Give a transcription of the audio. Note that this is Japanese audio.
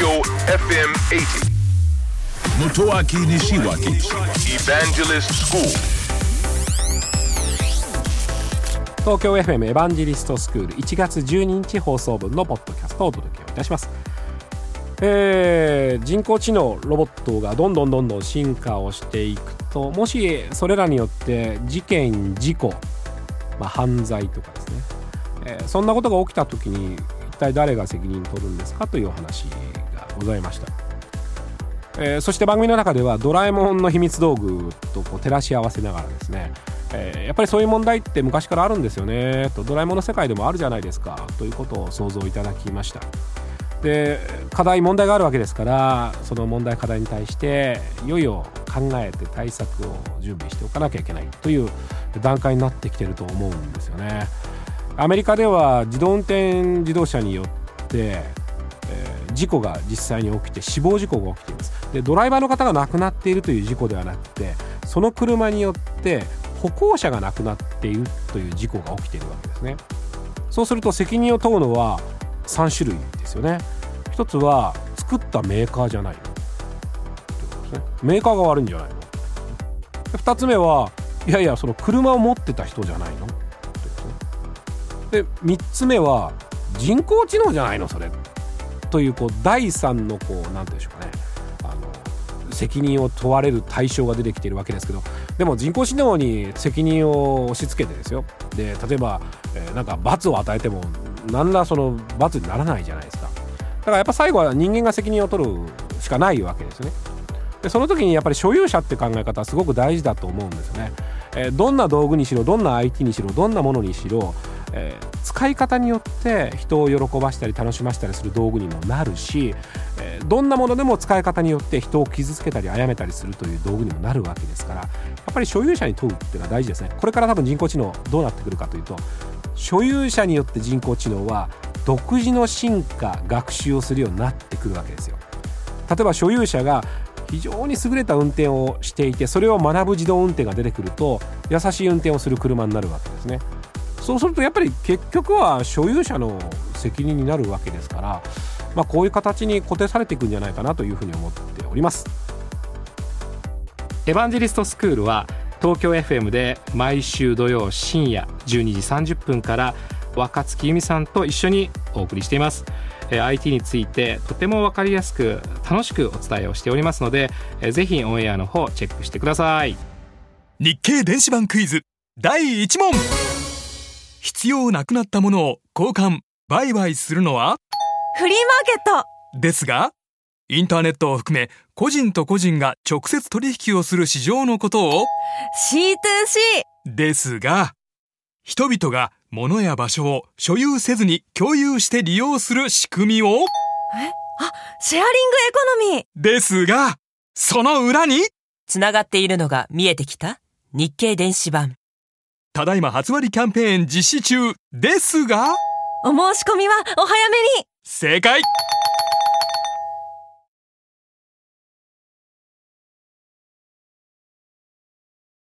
Tokyo FM 80. Motoaki Nishiwaki Evangelist School. 東京 FM エヴァンジェリストスクール1月12日放送分のポッドキャストをお届けをいたします、えー人工知能ロボットがどんどんどんどん進化をしていくともしそれらによって事件事故、まあ、犯罪とかですね、えーそんなことが起きた時に一体誰が責任取るんですかというお話がございました。えーそして番組の中ではドラえもんの秘密道具とこう照らし合わせながらですね、えーやっぱりそういう問題って昔からあるんですよねとドラえもんの世界でもあるじゃないですかということを想像いただきました。で課題問題があるわけですからその問題課題に対していよいよ考えて対策を準備しておかなきゃいけないという段階になってきてると思うんですよね。アメリカでは自動運転自動車によってえー事故が実際に起きて死亡事故が起きています。でドライバーの方が亡くなっているという事故ではなくてその車によって歩行者が亡くなっているという事故が起きているわけですね。そうすると責任を問うのは3種類ですよね。一つは作ったメーカーじゃないの。ということですねメーカーが悪いんじゃないの。で2つ目はいやいやその車を持ってた人じゃないの。ということでねで3つ目は人工知能じゃないのそれ。というこう第三のこう何て言うんでしょうかね。あの責任を問われる対象が出てきているわけですけどでも人工知能に責任を押し付けてですよ。で例えば、えーなんか罰を与えても何らその罰にならないじゃないですか。だからやっぱ最後は人間が責任を取るしかないわけですね。でその時にやっぱり所有者って考え方はすごく大事だと思うんですよね、えーどんな道具にしろどんな IT にしろどんなものにしろ、えー使い方によって人を喜ばしたり楽しませたりする道具にもなるし、えーどんなものでも使い方によって人を傷つけたり殺めたりするという道具にもなるわけですからやっぱり所有者に問うっていうのは大事ですね。これから多分人工知能どうなってくるかというと所有者によって人工知能は独自の進化学習をするようになってくるわけですよ。例えば所有者が非常に優れた運転をしていてそれを学ぶ自動運転が出てくると優しい運転をする車になるわけですね。そうするとやっぱり結局は所有者の責任になるわけですから、まあ、こういう形に固定されていくんじゃないかなというふうに思っております。エヴァンジェリストスクールは東京 FM で毎週土曜深夜12時30分から若月由美さんと一緒にお送りしています。IT についてとても分かりやすく楽しくお伝えをしておりますのでえーぜひオンエアの方チェックしてください。日経電子版クイズ第1問。必要なくなったものを交換売買するのは？フリーマーケット。ですがインターネットを含め個人と個人が直接取引をする市場のことを？C2C ですが人々が物や場所を所有せずに共有して利用する仕組みを？シェアリングエコノミー。ですがその裏に？つながっているのが見えてきた日経電子版ただいま初割キャンペーン実施中ですが。お申し込みはお早めに。正解